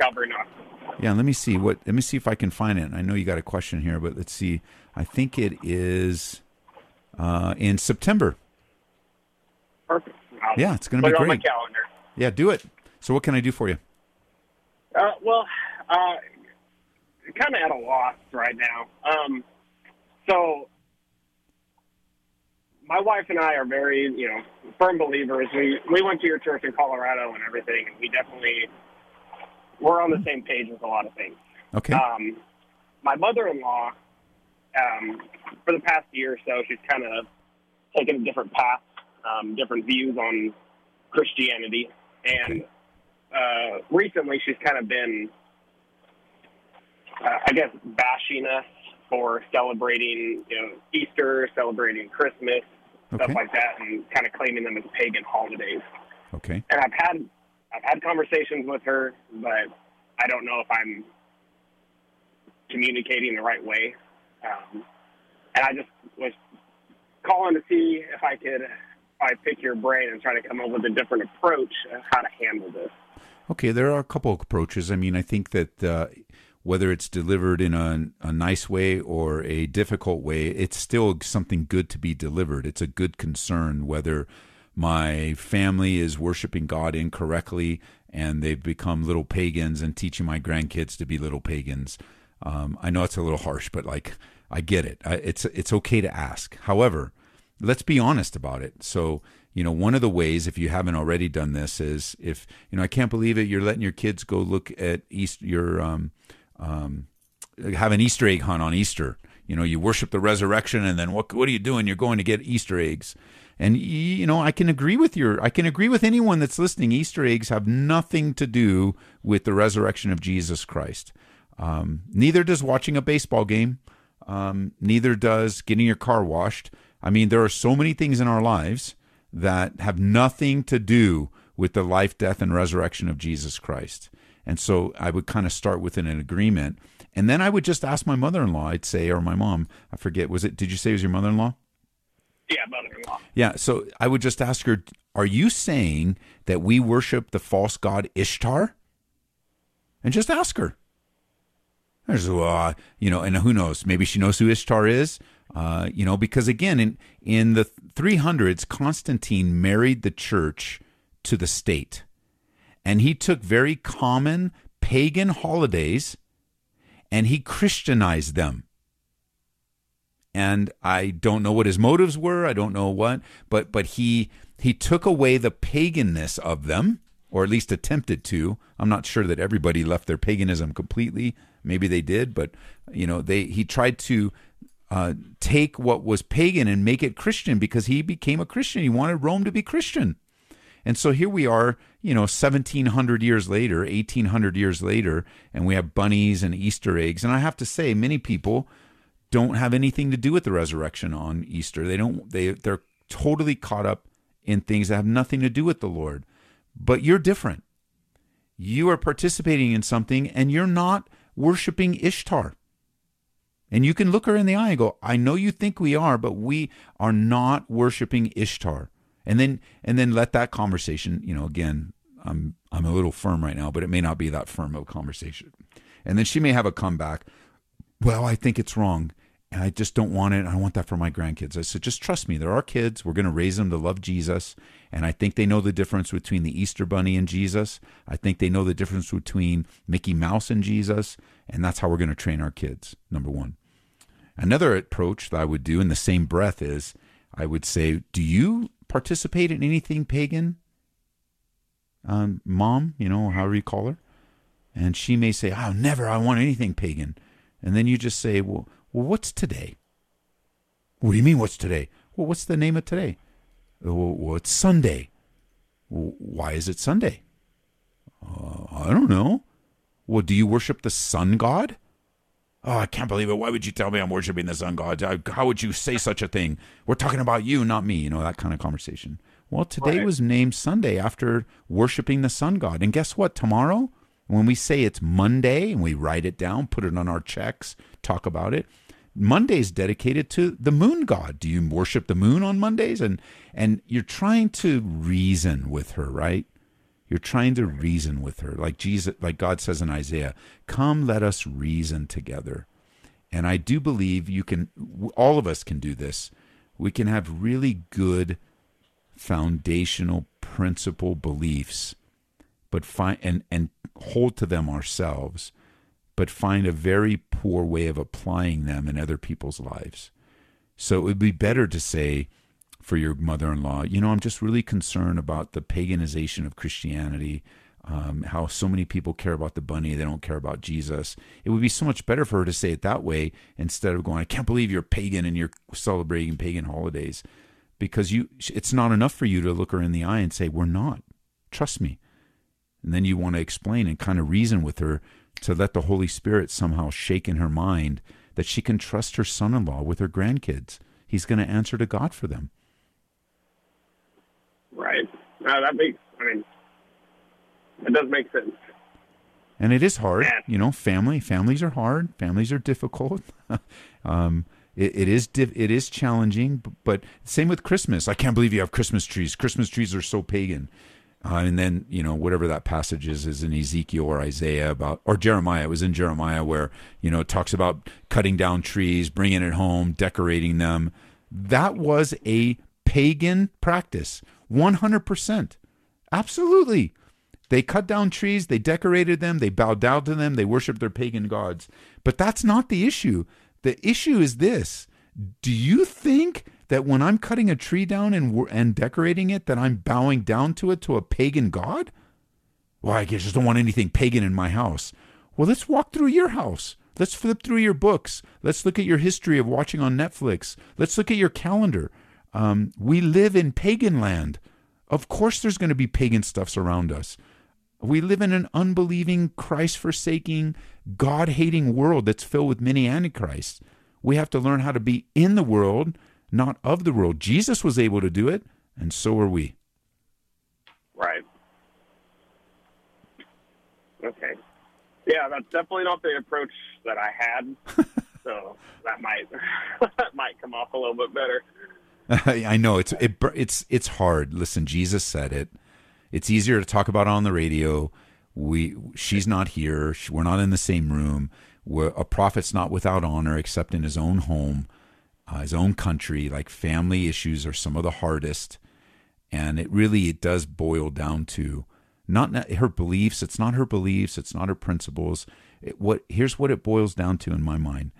Calvary Knoxville. Yeah, let me see what. Let me see if I can find it. I know you got a question here, but let's see. I think it is uh, in September. Perfect. I'll Yeah, it's gonna put be it on my great. calendar. Yeah, do it. So, what can I do for you? Uh, well, uh, kind of at a loss right now. Um, so, my wife and I are very, you know, firm believers. We we went to your church in Colorado and everything, and we definitely we're on the same page with a lot of things. Okay. Um, my mother-in-law, um, for the past year or so, she's kind of taken a different path, um, different views on Christianity, and uh, recently she's kind of been, uh, I guess, bashing us for celebrating, you know, Easter, celebrating Christmas, stuff like that, and kind of claiming them as pagan holidays Okay. and I've had I've had conversations with her, but I don't know if I'm communicating the right way. Um, and I just was calling to see if I could if I pick your brain and try to come up with a different approach of how to handle this. Okay, there are a couple of approaches. I mean, I think that uh, whether it's delivered in a, a nice way or a difficult way, it's still something good to be delivered. It's a good concern whether my family is worshiping God incorrectly and they've become little pagans and teaching my grandkids to be little pagans. Um, I know it's a little harsh, but like I get it. I, it's it's okay to ask. However, let's be honest about it. So, you know, one of the ways, if you haven't already done this, is if you know, I can't believe it. You're letting your kids go look at East your um, um, have an Easter egg hunt on Easter. You know, you worship the resurrection, and then what? What are you doing? You're going to get Easter eggs. And you know, I can agree with your. I can agree with anyone that's listening. Easter eggs have nothing to do with the resurrection of Jesus Christ. Um, neither does watching a baseball game. Um, neither does getting your car washed. I mean, there are so many things in our lives that have nothing to do with the life, death, and resurrection of Jesus Christ. And so I would kind of start with an agreement. And then I would just ask my mother in law, I'd say, or my mom, I forget, was it, did you say it was your mother in law? Yeah, mother-in-law. Yeah, so I would just ask her, are you saying that we worship the false god Ishtar? And just ask her. There's, uh, you know, and who knows? Maybe she knows who Ishtar is. Uh, you know, because again, in in the 300s, Constantine married the church to the state, and he took very common pagan holidays, and he Christianized them and I don't know what his motives were. I don't know what, but but he he took away the paganness of them, or at least attempted to. I'm not sure that everybody left their paganism completely. Maybe they did, but you know, they he tried to uh, take what was pagan and make it Christian because he became a Christian. He wanted Rome to be Christian. And so here we are, you know, 1700 years later, 1800 years later, and we have bunnies and Easter eggs. And I have to say, many people don't have anything to do with the resurrection on Easter. They don't they they're totally caught up in things that have nothing to do with the Lord. But you're different. You are participating in something and you're not worshiping Ishtar. And you can look her in the eye and go, "I know you think we are, but we are not worshiping Ishtar." And then and then let that conversation, you know, again, I'm I'm a little firm right now, but it may not be that firm of a conversation. And then she may have a comeback. Well, I think it's wrong and I just don't want it. I want that for my grandkids. I said, just trust me. They're our kids. We're going to raise them to love Jesus. And I think they know the difference between the Easter Bunny and Jesus. I think they know the difference between Mickey Mouse and Jesus. And that's how we're going to train our kids, number one. Another approach that I would do in the same breath is I would say, Do you participate in anything pagan? Um, mom, you know, however you call her. And she may say, Oh, never. I want anything pagan. And then you just say, Well, well, what's today? What do you mean, what's today? Well, what's the name of today? Well, it's Sunday. Well, why is it Sunday? Uh, I don't know. Well, do you worship the sun god? Oh, I can't believe it. Why would you tell me I'm worshiping the sun god? How would you say such a thing? We're talking about you, not me. You know, that kind of conversation. Well, today right. was named Sunday after worshiping the sun god. And guess what? Tomorrow, when we say it's Monday and we write it down, put it on our checks, talk about it, Monday's dedicated to the moon god. Do you worship the moon on Mondays? And and you're trying to reason with her, right? You're trying to reason with her, like Jesus, like God says in Isaiah, "Come, let us reason together." And I do believe you can. All of us can do this. We can have really good foundational principle beliefs, but find and and hold to them ourselves but find a very poor way of applying them in other people's lives. So it would be better to say for your mother in law, you know, I'm just really concerned about the paganization of Christianity, um, how so many people care about the bunny, they don't care about Jesus. It would be so much better for her to say it that way instead of going, I can't believe you're pagan and you're celebrating pagan holidays. Because you, it's not enough for you to look her in the eye and say, We're not. Trust me. And then you want to explain and kind of reason with her to let the Holy Spirit somehow shake in her mind that she can trust her son in law with her grandkids. He's going to answer to God for them. Right. Now that makes, I mean, it does make sense. And it is hard, yeah. you know. Family, families are hard. Families are difficult. um, it, it is it is challenging, but same with Christmas. I can't believe you have Christmas trees. Christmas trees are so pagan. Uh, and then you know whatever that passage is is in Ezekiel or Isaiah about or Jeremiah. It was in Jeremiah where you know it talks about cutting down trees, bringing it home, decorating them. That was a pagan practice, one hundred percent, absolutely. They cut down trees, they decorated them, they bowed down to them, they worshipped their pagan gods. But that's not the issue. The issue is this Do you think that when I'm cutting a tree down and, and decorating it, that I'm bowing down to it to a pagan god? Well, I just don't want anything pagan in my house. Well, let's walk through your house. Let's flip through your books. Let's look at your history of watching on Netflix. Let's look at your calendar. Um, we live in pagan land. Of course, there's going to be pagan stuffs around us. We live in an unbelieving, Christ forsaking, God hating world that's filled with many antichrists. We have to learn how to be in the world, not of the world. Jesus was able to do it, and so are we. Right. Okay. Yeah, that's definitely not the approach that I had. so that might that might come off a little bit better. I know it's it, it's it's hard. Listen, Jesus said it. It's easier to talk about on the radio. We she's not here. We're not in the same room. We're, a prophet's not without honor except in his own home, uh, his own country. Like family issues are some of the hardest, and it really it does boil down to not her beliefs. It's not her beliefs. It's not her principles. It, what here's what it boils down to in my mind: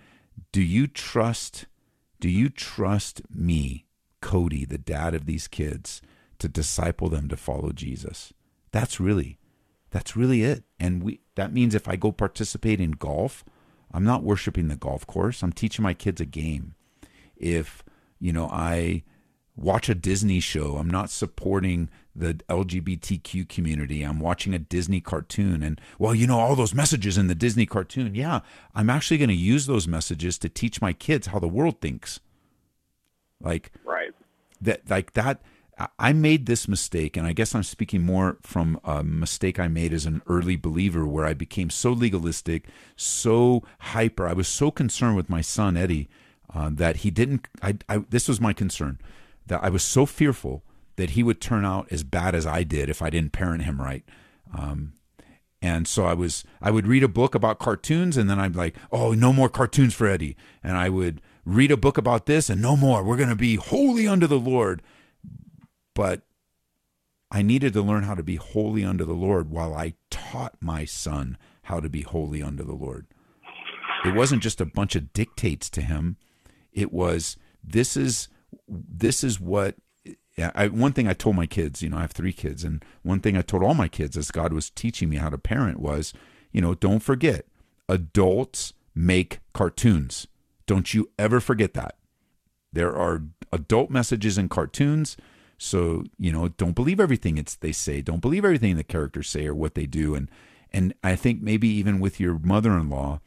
Do you trust? Do you trust me, Cody, the dad of these kids, to disciple them to follow Jesus? That's really, that's really it. And we that means if I go participate in golf, I'm not worshiping the golf course. I'm teaching my kids a game. If you know I watch a Disney show. I'm not supporting the LGBTQ community. I'm watching a Disney cartoon. And, well, you know, all those messages in the Disney cartoon. Yeah, I'm actually going to use those messages to teach my kids how the world thinks. Like, right. That, like that. I made this mistake, and I guess I'm speaking more from a mistake I made as an early believer where I became so legalistic, so hyper. I was so concerned with my son, Eddie, uh, that he didn't. I, I, this was my concern that I was so fearful that he would turn out as bad as I did if I didn't parent him right. Um, and so I was, I would read a book about cartoons, and then I'd like, oh, no more cartoons for Eddie. And I would read a book about this, and no more. We're going to be holy under the Lord. But I needed to learn how to be holy under the Lord while I taught my son how to be holy under the Lord. It wasn't just a bunch of dictates to him. It was this is this is what I, one thing I told my kids, you know, I have three kids, and one thing I told all my kids as God was teaching me how to parent was, you know, don't forget, adults make cartoons. Don't you ever forget that. There are adult messages in cartoons. So, you know, don't believe everything it's they say. Don't believe everything the characters say or what they do. And and I think maybe even with your mother in law,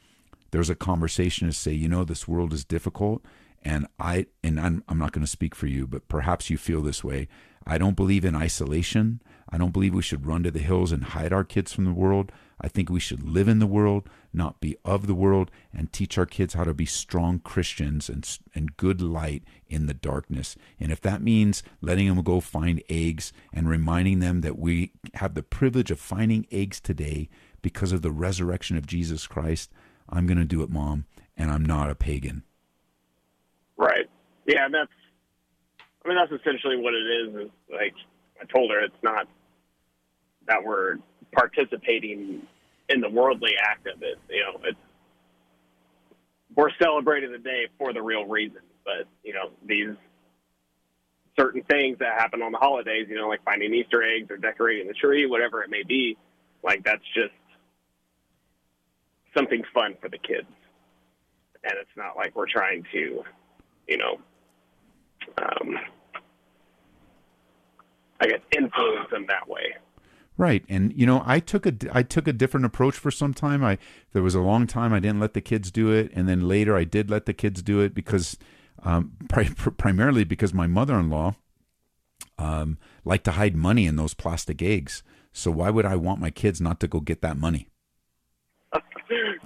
there's a conversation to say, you know, this world is difficult and I and I'm, I'm not going to speak for you, but perhaps you feel this way. I don't believe in isolation. I don't believe we should run to the hills and hide our kids from the world. I think we should live in the world, not be of the world, and teach our kids how to be strong Christians and and good light in the darkness. And if that means letting them go find eggs and reminding them that we have the privilege of finding eggs today because of the resurrection of Jesus Christ, I'm going to do it, mom, and I'm not a pagan. Right. Yeah, that's. I mean, that's essentially what it is. Is like I told her, it's not that we're participating in the worldly act of it. You know, it's we're celebrating the day for the real reason. But you know, these certain things that happen on the holidays, you know, like finding Easter eggs or decorating the tree, whatever it may be, like that's just something fun for the kids. And it's not like we're trying to you know, um, I guess influence them that way. Right, and you know, I took a I took a different approach for some time. I there was a long time I didn't let the kids do it, and then later I did let the kids do it because, um, pri- primarily because my mother-in-law, um, liked to hide money in those plastic eggs. So why would I want my kids not to go get that money?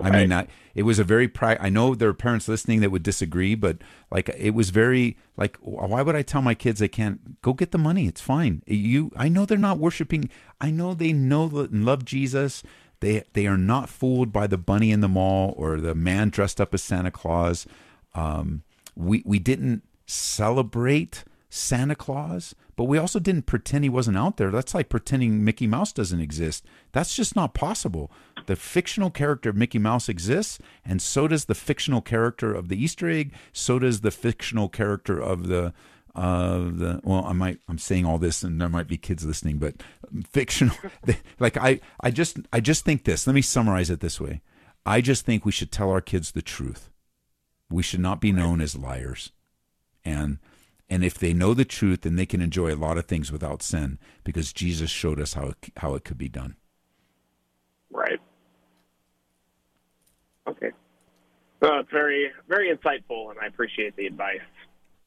I mean, I, it was a very pri- I know there are parents listening that would disagree, but like it was very like why would I tell my kids they can't go get the money? It's fine. You I know they're not worshiping. I know they know and love Jesus. They they are not fooled by the bunny in the mall or the man dressed up as Santa Claus. Um, we we didn't celebrate Santa Claus, but we also didn't pretend he wasn't out there. That's like pretending Mickey Mouse doesn't exist. That's just not possible. The fictional character of Mickey Mouse exists, and so does the fictional character of the Easter egg. So does the fictional character of the of the well i might i'm saying all this and there might be kids listening but fictional like i i just i just think this let me summarize it this way i just think we should tell our kids the truth we should not be known as liars and and if they know the truth then they can enjoy a lot of things without sin because jesus showed us how it, how it could be done Right. Okay. Well, it's very, very insightful, and I appreciate the advice.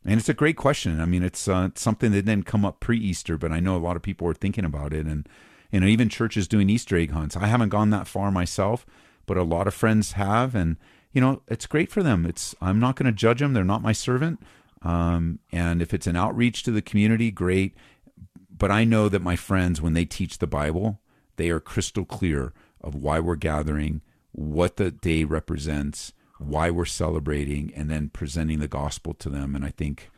And it's a great question. I mean, it's uh, something that didn't come up pre-Easter, but I know a lot of people are thinking about it, and you know, even churches doing Easter egg hunts. I haven't gone that far myself, but a lot of friends have, and you know, it's great for them. It's I'm not going to judge them; they're not my servant. Um, and if it's an outreach to the community, great. But I know that my friends, when they teach the Bible, they are crystal clear of why we're gathering, what the day represents, why we're celebrating, and then presenting the gospel to them. And I think,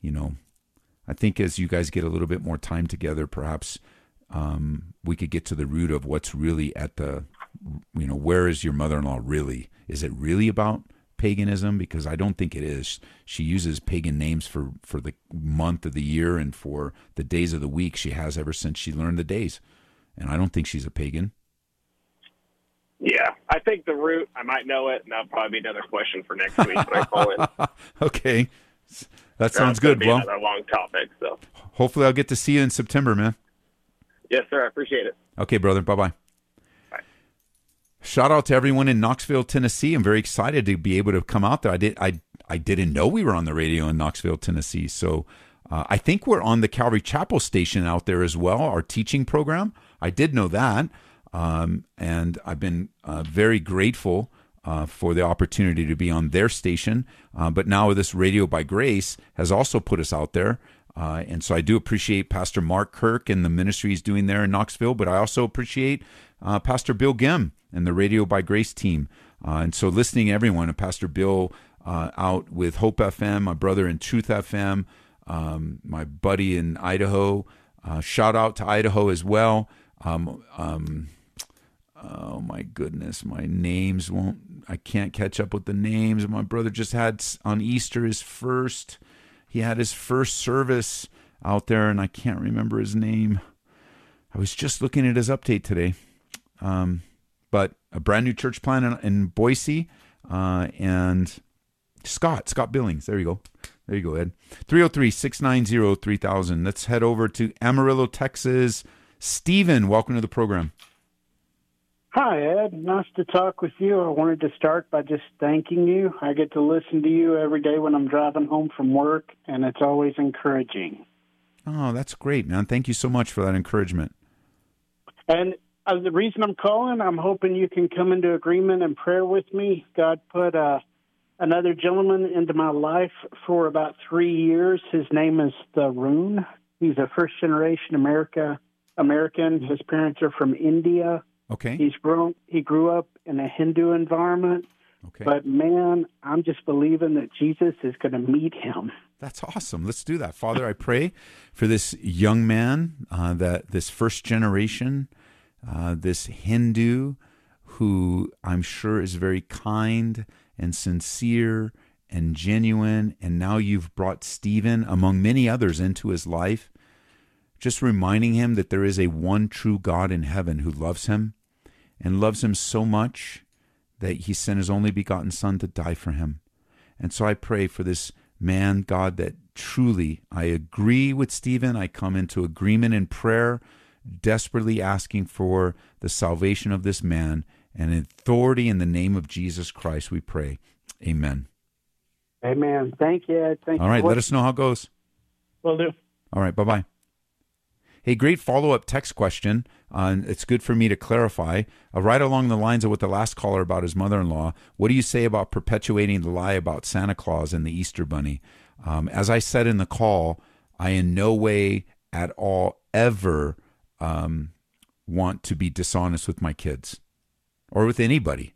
you know, I think as you guys get a little bit more time together, perhaps um, we could get to the root of what's really at the, you know, where is your mother in law really? Is it really about paganism? Because I don't think it is. She uses pagan names for, for the month of the year and for the days of the week she has ever since she learned the days. And I don't think she's a pagan. Yeah, I think the root. I might know it, and that'll probably be another question for next week when I call in. okay, that sounds good. Well, another long topic. So, hopefully I'll get to see you in September, man. yes, sir. I appreciate it. Okay, brother. Bye bye. Bye. Shout out to everyone in Knoxville, Tennessee. I'm very excited to be able to come out there. I did I I didn't know we were on the radio in Knoxville, Tennessee. So uh, I think we're on the Calvary Chapel station out there as well, our teaching program. I did know that. Um, and I've been uh, very grateful uh, for the opportunity to be on their station. Uh, but now this Radio by Grace has also put us out there. Uh, and so I do appreciate Pastor Mark Kirk and the ministry he's doing there in Knoxville, but I also appreciate uh, Pastor Bill Gim and the Radio by Grace team. Uh, and so listening everyone, and Pastor Bill out with Hope FM, my brother in Truth FM, um, my buddy in Idaho. shout out to Idaho as well. Um, um, oh my goodness, my names won't. I can't catch up with the names. My brother just had on Easter his first. He had his first service out there, and I can't remember his name. I was just looking at his update today. Um, but a brand new church plan in, in Boise, uh, and Scott, Scott Billings. There you go. There you go, Ed. 303 690 3000. Let's head over to Amarillo, Texas. Stephen, welcome to the program. Hi, Ed. Nice to talk with you. I wanted to start by just thanking you. I get to listen to you every day when I'm driving home from work, and it's always encouraging. Oh, that's great, man. Thank you so much for that encouragement. And uh, the reason I'm calling, I'm hoping you can come into agreement and prayer with me. God put uh, another gentleman into my life for about three years. His name is Tharun. He's a first generation America American. His parents are from India. Okay. He's grown. He grew up in a Hindu environment. Okay. But man, I'm just believing that Jesus is going to meet him. That's awesome. Let's do that, Father. I pray for this young man, uh, that this first generation, uh, this Hindu, who I'm sure is very kind and sincere and genuine, and now you've brought Stephen among many others into his life just reminding him that there is a one true God in heaven who loves him and loves him so much that he sent his only begotten Son to die for him. And so I pray for this man, God, that truly I agree with Stephen. I come into agreement in prayer, desperately asking for the salvation of this man and authority in the name of Jesus Christ, we pray. Amen. Amen. Thank you. Thank All you. let us know how it goes. Will do. All right, bye bye. Hey, great follow up text question. Uh, it's good for me to clarify. Uh, right along the lines of what the last caller about his mother in law, what do you say about perpetuating the lie about Santa Claus and the Easter Bunny? Um, as I said in the call, I in no way at all ever um, want to be dishonest with my kids or with anybody.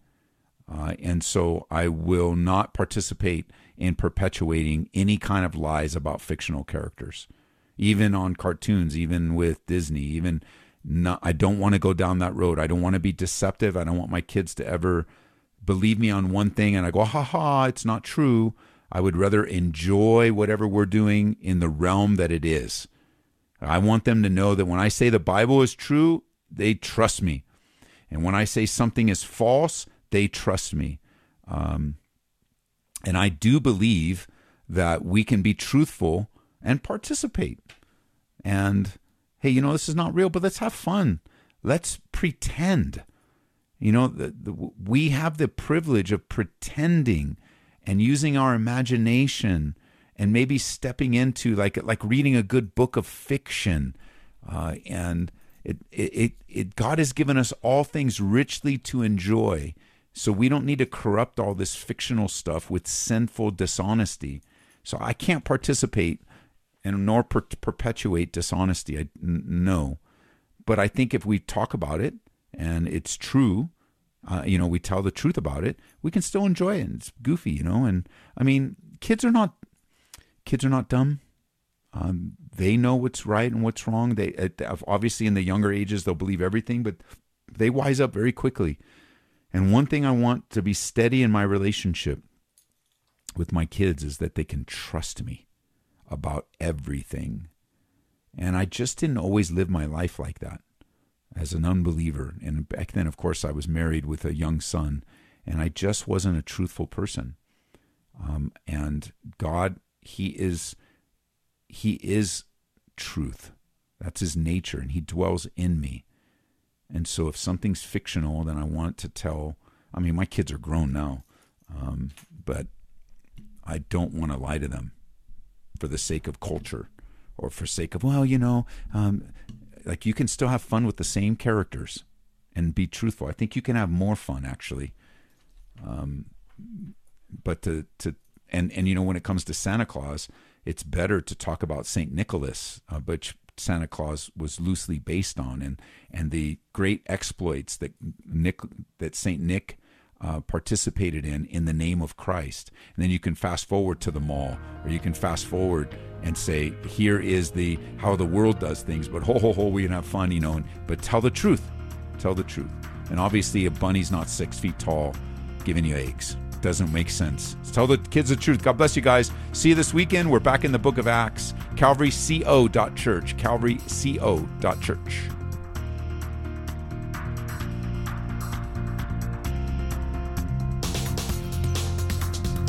Uh, and so I will not participate in perpetuating any kind of lies about fictional characters, even on cartoons, even with Disney, even not, I don't want to go down that road. I don't want to be deceptive. I don't want my kids to ever believe me on one thing and I go, ha ha, it's not true. I would rather enjoy whatever we're doing in the realm that it is. I want them to know that when I say the Bible is true, they trust me. And when I say something is false, they trust me. Um, and I do believe that we can be truthful and participate. And hey, you know, this is not real, but let's have fun. Let's pretend. You know, the, the, we have the privilege of pretending and using our imagination and maybe stepping into like like reading a good book of fiction uh, and it, it it God has given us all things richly to enjoy so we don't need to corrupt all this fictional stuff with sinful dishonesty so I can't participate and nor per- perpetuate dishonesty. I, n- no, but I think if we talk about it and it's true, uh, you know, we tell the truth about it, we can still enjoy it. It's goofy, you know. And I mean, kids are not kids are not dumb. Um, they know what's right and what's wrong. They uh, obviously in the younger ages they'll believe everything, but they wise up very quickly. And one thing I want to be steady in my relationship with my kids is that they can trust me about everything. And I just didn't always live my life like that as an unbeliever. And back then, of course, I was married with a young son, and I just wasn't a truthful person. Um, and God, He is, He is truth. That's His nature, and He dwells in me. And so, if something's fictional, then I want to tell. I mean, my kids are grown now, um, but I don't want to lie to them for the sake of culture or for sake of well you know um, like you can still have fun with the same characters and be truthful. I think you can have more fun actually. Um, but to to and and you know when it comes to santa claus it's better to talk about saint nicholas uh, which santa claus was loosely based on and and the great exploits that nick that saint nick uh, participated in in the name of Christ. And then you can fast forward to the mall, or you can fast forward and say, here is the how the world does things, but ho ho ho, we can have fun, you know. And, but tell the truth, tell the truth. And obviously, a bunny's not six feet tall, giving you eggs. Doesn't make sense. Tell the kids the truth. God bless you guys. See you this weekend. We're back in the book of Acts. CalvaryCO.church. CalvaryCO.church.